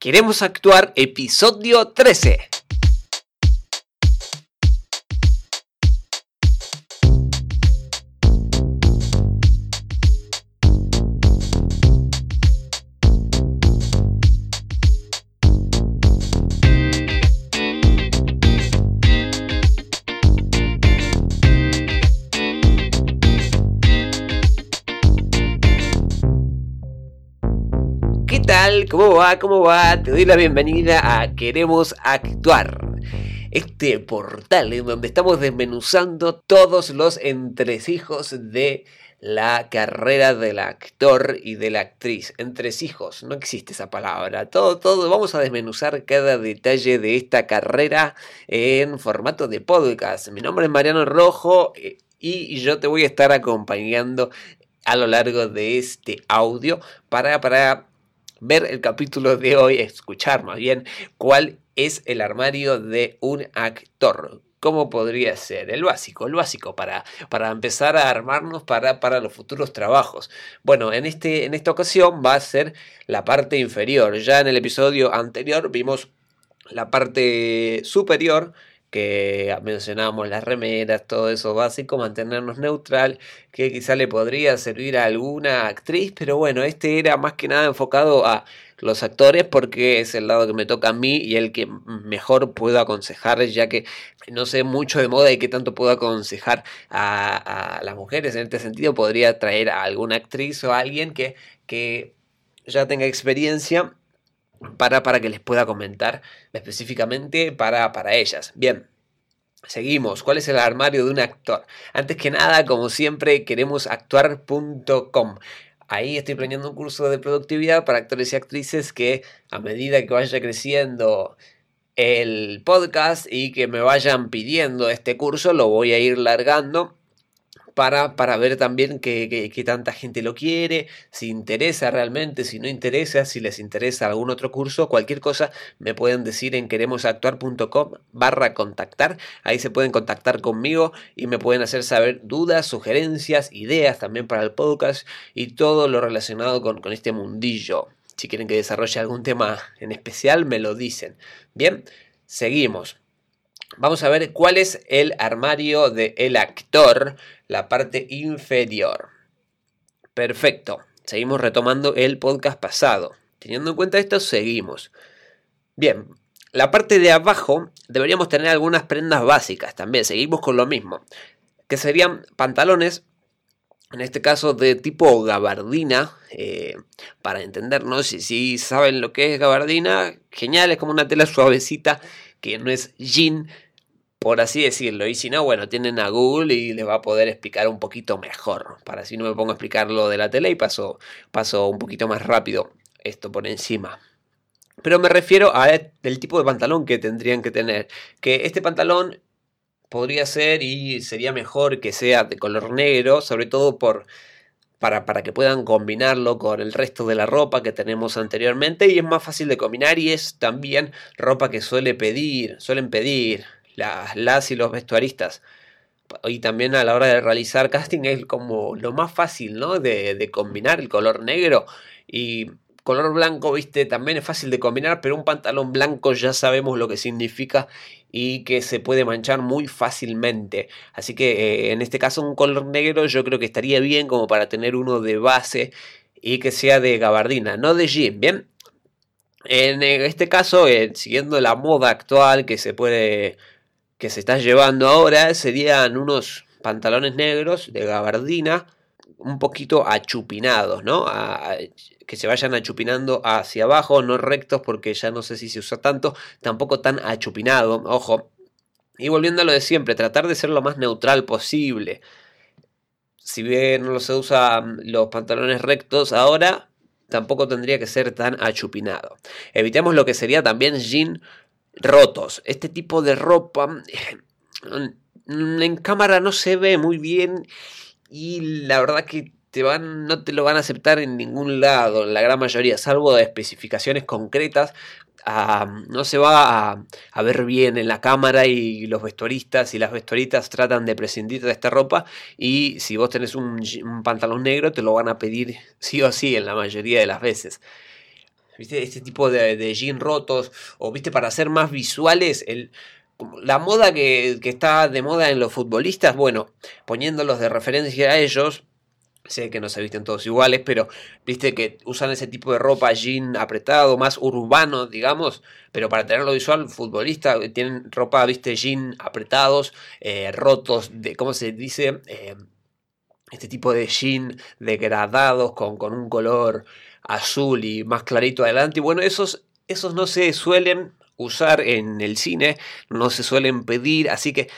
Queremos actuar, episodio 13. ¿Cómo va? ¿Cómo va? Te doy la bienvenida a Queremos Actuar. Este portal en donde estamos desmenuzando todos los entresijos de la carrera del actor y de la actriz. Entresijos, no existe esa palabra. Todo, todo, vamos a desmenuzar cada detalle de esta carrera en formato de podcast. Mi nombre es Mariano Rojo eh, y yo te voy a estar acompañando a lo largo de este audio para, para ver el capítulo de hoy, escuchar más bien cuál es el armario de un actor. ¿Cómo podría ser? El básico, el básico para, para empezar a armarnos para, para los futuros trabajos. Bueno, en, este, en esta ocasión va a ser la parte inferior. Ya en el episodio anterior vimos la parte superior que mencionábamos las remeras, todo eso básico, mantenernos neutral, que quizá le podría servir a alguna actriz, pero bueno, este era más que nada enfocado a los actores porque es el lado que me toca a mí y el que mejor puedo aconsejar, ya que no sé mucho de moda y que tanto puedo aconsejar a, a las mujeres. En este sentido, podría traer a alguna actriz o a alguien que, que ya tenga experiencia para, para que les pueda comentar específicamente para, para ellas. Bien, Seguimos. ¿Cuál es el armario de un actor? Antes que nada, como siempre, queremos actuar.com. Ahí estoy planeando un curso de productividad para actores y actrices que a medida que vaya creciendo el podcast y que me vayan pidiendo este curso, lo voy a ir largando para, para ver también que, tanta gente lo quiere, si interesa realmente, si no interesa, si les interesa algún otro curso, cualquier cosa me pueden decir en queremosactuar.com barra contactar, ahí se pueden contactar conmigo y me pueden hacer saber dudas, sugerencias, ideas también para el podcast y todo lo relacionado con, con este mundillo. Si quieren que desarrolle algún tema en especial, me lo dicen. Bien, seguimos. Vamos a ver cuál es el armario del actor, la parte inferior. Perfecto. Seguimos retomando el podcast pasado. Teniendo en cuenta esto, seguimos. Bien, la parte de abajo deberíamos tener algunas prendas básicas también. Seguimos con lo mismo. Que serían pantalones, en este caso de tipo gabardina. Eh, para entendernos, si, si saben lo que es gabardina, genial, es como una tela suavecita que no es jean, por así decirlo. Y si no, bueno, tienen a Google y les va a poder explicar un poquito mejor. Para así no me pongo a explicar lo de la tele y paso, paso un poquito más rápido esto por encima. Pero me refiero a el tipo de pantalón que tendrían que tener. Que este pantalón podría ser y sería mejor que sea de color negro, sobre todo por para, para, que puedan combinarlo con el resto de la ropa que tenemos anteriormente y es más fácil de combinar y es también ropa que suele pedir, suelen pedir las, y los vestuaristas. Y también a la hora de realizar casting es como lo más fácil, ¿no? De, de combinar el color negro y color blanco, viste, también es fácil de combinar, pero un pantalón blanco ya sabemos lo que significa y que se puede manchar muy fácilmente. Así que eh, en este caso un color negro yo creo que estaría bien como para tener uno de base y que sea de gabardina, no de jean, ¿bien? En este caso, eh, siguiendo la moda actual que se puede que se está llevando ahora, serían unos pantalones negros de gabardina un poquito achupinados, ¿no? que se vayan achupinando hacia abajo, no rectos porque ya no sé si se usa tanto, tampoco tan achupinado, ojo. Y volviendo a lo de siempre, tratar de ser lo más neutral posible. Si bien no se usan los pantalones rectos ahora, tampoco tendría que ser tan achupinado. Evitemos lo que sería también jean rotos. Este tipo de ropa en cámara no se ve muy bien y la verdad que te van, no te lo van a aceptar en ningún lado, en la gran mayoría, salvo de especificaciones concretas. no se va a, ver bien en la cámara y los vestuaristas y las vestuaristas tratan de prescindir de esta ropa y si vos tenés un, pantalón negro te lo van a pedir sí o sí en la mayoría de las veces. ¿Viste? Este tipo de, de jean rotos, o viste, para hacer más visuales, el, la moda que, que, está de moda en los futbolistas, bueno, poniéndolos de referencia a ellos, sé que no se visten todos iguales, pero viste que usan ese tipo de ropa jean apretado, más urbano, digamos, pero para tenerlo visual, futbolista, tienen ropa, viste, jean apretados, eh, rotos, de, ¿cómo se dice? Eh, este tipo de jean degradados con, con un color azul y más clarito adelante. Y bueno, esos, esos no se suelen usar en el cine, no se suelen pedir, así que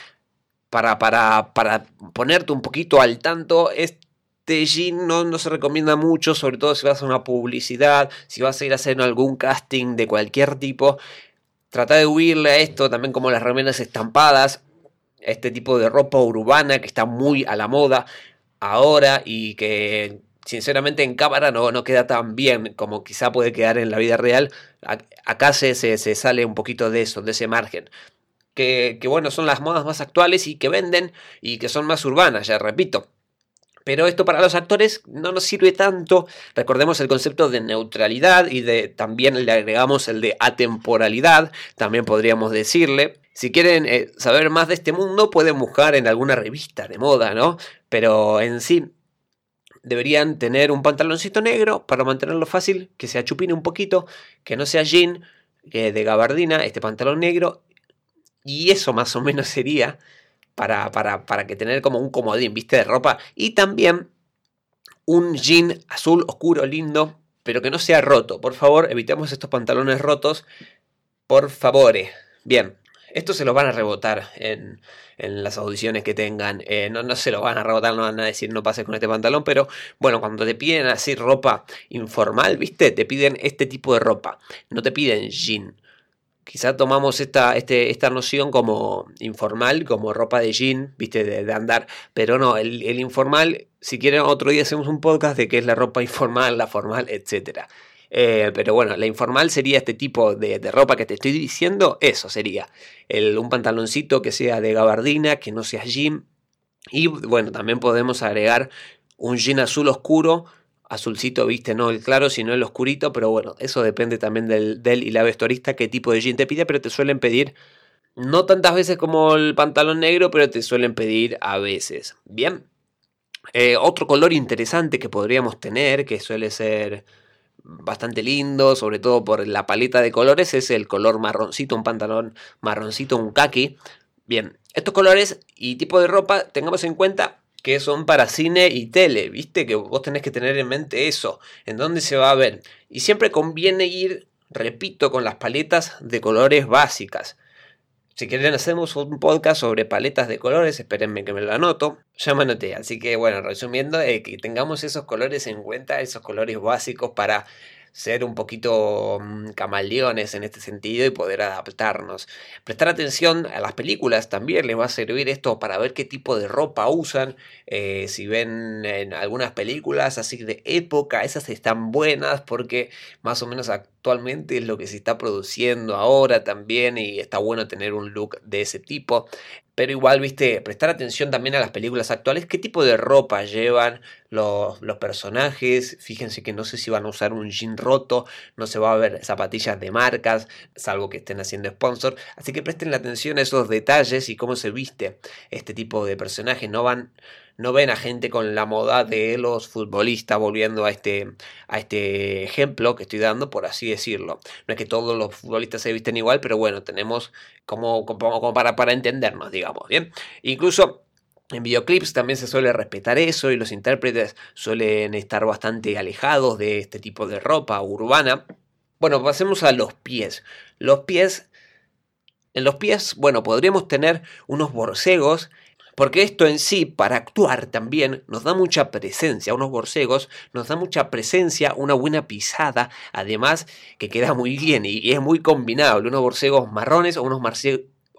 para, para, para ponerte un poquito al tanto, este jean no, no, se recomienda mucho, sobre todo si vas a una publicidad, si vas a ir a hacer algún casting de cualquier tipo. Trata de huirle a esto, también como las remeras estampadas, este tipo de ropa urbana que está muy a la moda ahora y que sinceramente en cámara no, no queda tan bien como quizá puede quedar en la vida real. Acá se, se, sale un poquito de eso, de ese margen. Que, que, bueno, son las modas más actuales y que venden y que son más urbanas, ya repito. Pero esto para los actores no nos sirve tanto. Recordemos el concepto de neutralidad y de también le agregamos el de atemporalidad, también podríamos decirle. Si quieren eh, saber más de este mundo, pueden buscar en alguna revista de moda, ¿no? Pero en sí, deberían tener un pantaloncito negro para mantenerlo fácil, que se achupine un poquito, que no sea jean, eh, de gabardina, este pantalón negro. Y eso más o menos sería para, para, para que tener como un comodín, viste, de ropa. Y también un jean azul oscuro, lindo, pero que no sea roto. Por favor, evitemos estos pantalones rotos. Por favor. Bien, esto se lo van a rebotar en, en las audiciones que tengan. Eh, no, no se lo van a rebotar, no van a decir no pases con este pantalón, pero bueno, cuando te piden así ropa informal, ¿viste? Te piden este tipo de ropa. No te piden jean. Quizá tomamos esta, este, esta noción como informal, como ropa de jean, viste, de, andar, pero no, el, el, informal, si quieren otro día hacemos un podcast de qué es la ropa informal, la formal, etcétera. Eh, pero bueno, la informal sería este tipo de, ropa que te estoy diciendo. Eso sería. Un pantaloncito que sea de gabardina, que no sea jean. Y bueno, también podemos agregar un jean azul oscuro. Azulcito, viste, no el claro, sino el oscurito. Pero bueno, eso depende también del, del y la vestuarista qué tipo de jean te pide. Pero te suelen pedir no tantas veces como el pantalón negro, pero te suelen pedir a veces. Bien. Eh, otro color interesante que podríamos tener, que suele ser bastante lindo, sobre todo por la paleta de colores, es el color marroncito, un pantalón marroncito, un kaki. Bien, estos colores y tipo de ropa, tengamos en cuenta que son para cine y tele, ¿viste? Que vos tenés que tener en mente eso, en dónde se va a ver. Y siempre conviene ir, repito, con las paletas de colores básicas. Si quieren hacemos un podcast sobre paletas de colores, espérenme que me lo anoto. Ya así que bueno, resumiendo, eh, que tengamos esos colores en cuenta, esos colores básicos para ser un poquito mm, camaleones en este sentido y poder adaptarnos. Prestar atención a las películas también les va a servir esto para ver qué tipo de ropa usan. Eh, si ven en algunas películas así de época, esas están buenas porque más o menos actualmente es lo que se está produciendo ahora también y está bueno tener un look de ese tipo. Pero igual, viste, prestar atención también a las películas actuales, qué tipo de ropa llevan los, los, personajes. Fíjense que no sé si van a usar un jean roto, no se va a ver zapatillas de marcas, salvo que estén haciendo sponsor. Así que presten atención a esos detalles y cómo se viste este tipo de personajes. No van no ven a gente con la moda de los futbolistas, volviendo a este, a este ejemplo que estoy dando, por así decirlo. No es que todos los futbolistas se visten igual, pero bueno, tenemos como, como, para, para entendernos, digamos, ¿bien? Incluso en videoclips también se suele respetar eso y los intérpretes suelen estar bastante alejados de este tipo de ropa urbana. Bueno, pasemos a los pies. Los pies... En los pies, bueno, podríamos tener unos borcegos porque esto en sí, para actuar también, nos da mucha presencia, unos borcegos, nos da mucha presencia, una buena pisada, además que queda muy bien y, es muy combinable, unos borcegos marrones o unos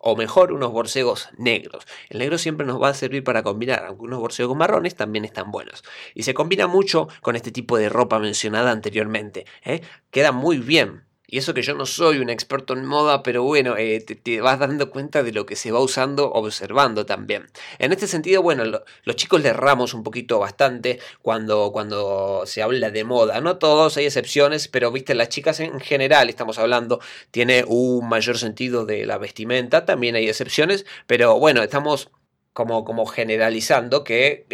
o mejor, unos borcegos negros. El negro siempre nos va a servir para combinar, aunque unos borcegos marrones también están buenos. Y se combina mucho con este tipo de ropa mencionada anteriormente. ¿eh? Queda muy bien Y eso que yo no soy un experto en moda, pero bueno, eh, te, vas dando cuenta de lo que se va usando, observando también. En este sentido, bueno, los chicos le erramos un poquito bastante cuando, cuando se habla de moda. No todos, hay excepciones, pero viste, las chicas en general, estamos hablando, tiene un mayor sentido de la vestimenta. También hay excepciones, pero bueno, estamos como, como generalizando que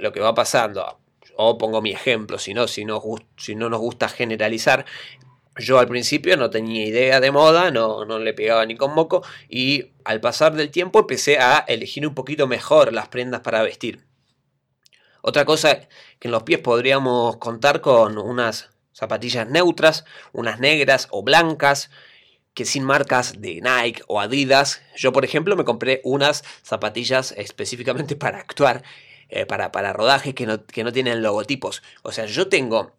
lo, que va pasando o pongo mi ejemplo, si no, si no nos gusta generalizar, yo al principio no tenía idea de moda, no, no le pegaba ni con moco y al pasar del tiempo empecé a elegir un poquito mejor las prendas para vestir. Otra cosa que en los pies podríamos contar con unas zapatillas neutras, unas negras o blancas, que sin marcas de Nike o Adidas. Yo, por ejemplo, me compré unas zapatillas específicamente para actuar, eh, para, para rodaje que no, que no tienen logotipos. O sea, yo tengo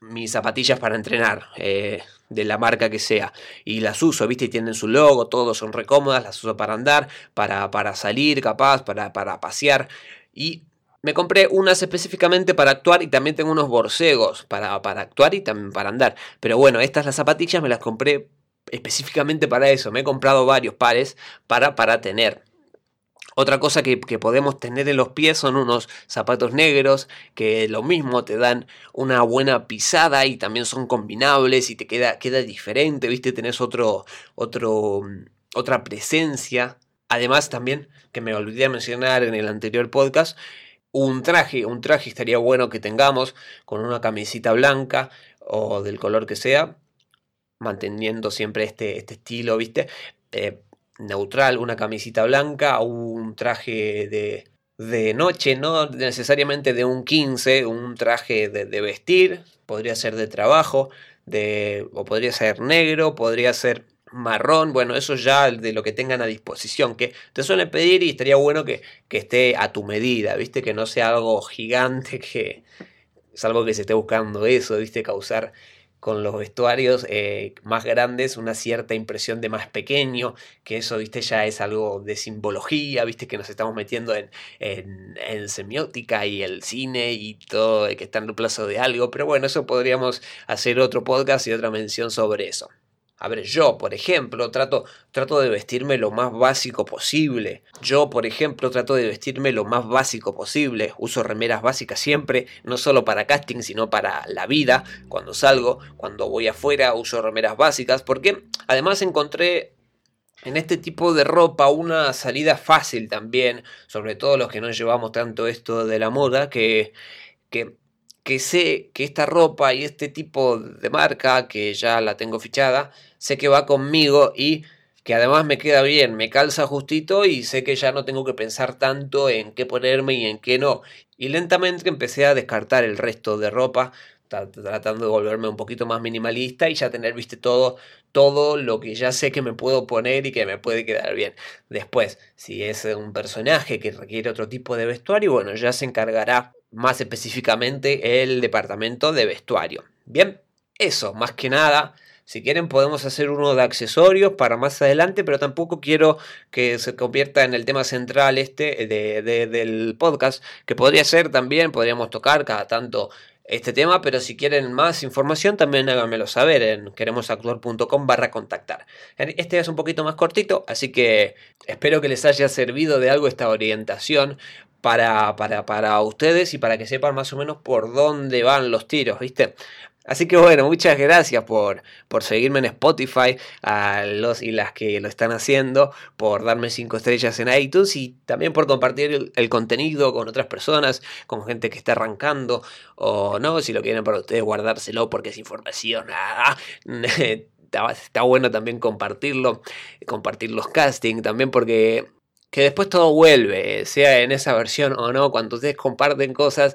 mis zapatillas para entrenar, eh, de la marca que sea, y las uso, viste, y tienen su logo, todos son recómodas, las uso para andar, para, para salir capaz, para, para pasear, y me compré unas específicamente para actuar y también tengo unos borcegos para, para actuar y también para andar. Pero bueno, estas las zapatillas me las compré específicamente para eso. Me he comprado varios pares para, para tener. Otra cosa que, podemos tener en los pies son unos zapatos negros que lo mismo te dan una buena pisada y también son combinables y te queda, diferente, ¿viste? Tenés otro, otro, otra presencia. Además también, que me olvidé de mencionar en el anterior podcast, un traje, un traje estaría bueno que tengamos con una camisita blanca o del color que sea, manteniendo siempre este, este estilo, ¿viste? Eh, neutral, una camisita blanca, un traje de, de noche, no necesariamente de un 15, un traje de, de, vestir, podría ser de trabajo, de, o podría ser negro, podría ser marrón, bueno, eso ya de lo que tengan a disposición, que te suelen pedir y estaría bueno que, que esté a tu medida, viste, que no sea algo gigante, que es algo que se esté buscando eso, viste, causar con los vestuarios eh, más grandes una cierta impresión de más pequeño, que eso, viste, ya es algo de simbología, viste, que nos estamos metiendo en, en, semiótica y el cine y todo, que está en el plazo de algo, pero bueno, eso podríamos hacer otro podcast y otra mención sobre eso. A ver, yo, por ejemplo, trato, trato de vestirme lo más básico posible. Yo, por ejemplo, trato de vestirme lo más básico posible. Uso remeras básicas siempre, no solo para casting, sino para la vida. Cuando salgo, cuando voy afuera, uso remeras básicas. Porque además encontré en este tipo de ropa una salida fácil también. Sobre todo los que no llevamos tanto esto de la moda, que, que que sé que esta ropa y este tipo de marca, que ya la tengo fichada, sé que va conmigo y que además me queda bien, me calza justito y sé que ya no tengo que pensar tanto en qué ponerme y en qué no. Y lentamente empecé a descartar el resto de ropa, tratando de volverme un poquito más minimalista y ya tener, viste, todo, todo lo que ya sé que me puedo poner y que me puede quedar bien. Después, si es un personaje que requiere otro tipo de vestuario, bueno, ya se encargará más específicamente el departamento de vestuario. Bien, eso, más que nada. Si quieren podemos hacer uno de accesorios para más adelante, pero tampoco quiero que se convierta en el tema central este de, del podcast, que podría ser también, podríamos tocar cada tanto este tema, pero si quieren más información también háganmelo saber en queremosactuar.com barra contactar. Este es un poquito más cortito, así que espero que les haya servido de algo esta orientación para, para, para ustedes y para que sepan más o menos por dónde van los tiros, ¿viste? Así que bueno, muchas gracias por, por seguirme en Spotify, a los y las que lo están haciendo, por darme 5 estrellas en iTunes y también por compartir el, contenido con otras personas, con gente que está arrancando o no, si lo quieren para ustedes guardárselo porque es información. Ah, está, está bueno también compartirlo, compartir los castings también porque que después todo vuelve, sea en esa versión o no, cuando ustedes comparten cosas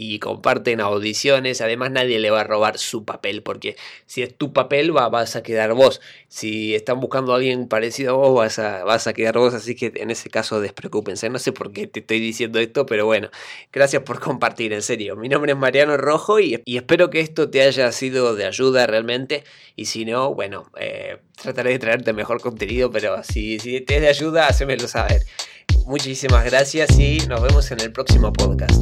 y comparten audiciones, además nadie le va a robar su papel, porque si es tu papel va, vas a quedar vos, si están buscando a alguien parecido a vos vas a, vas a quedar vos, así que en ese caso despreocúpense, no sé por qué te estoy diciendo esto, pero bueno, gracias por compartir, en serio, mi nombre es Mariano Rojo y, espero que esto te haya sido de ayuda realmente, y si no, bueno, eh, trataré de traerte mejor contenido, pero si, si te es de ayuda, hacémelo saber. Muchísimas gracias y nos vemos en el próximo podcast.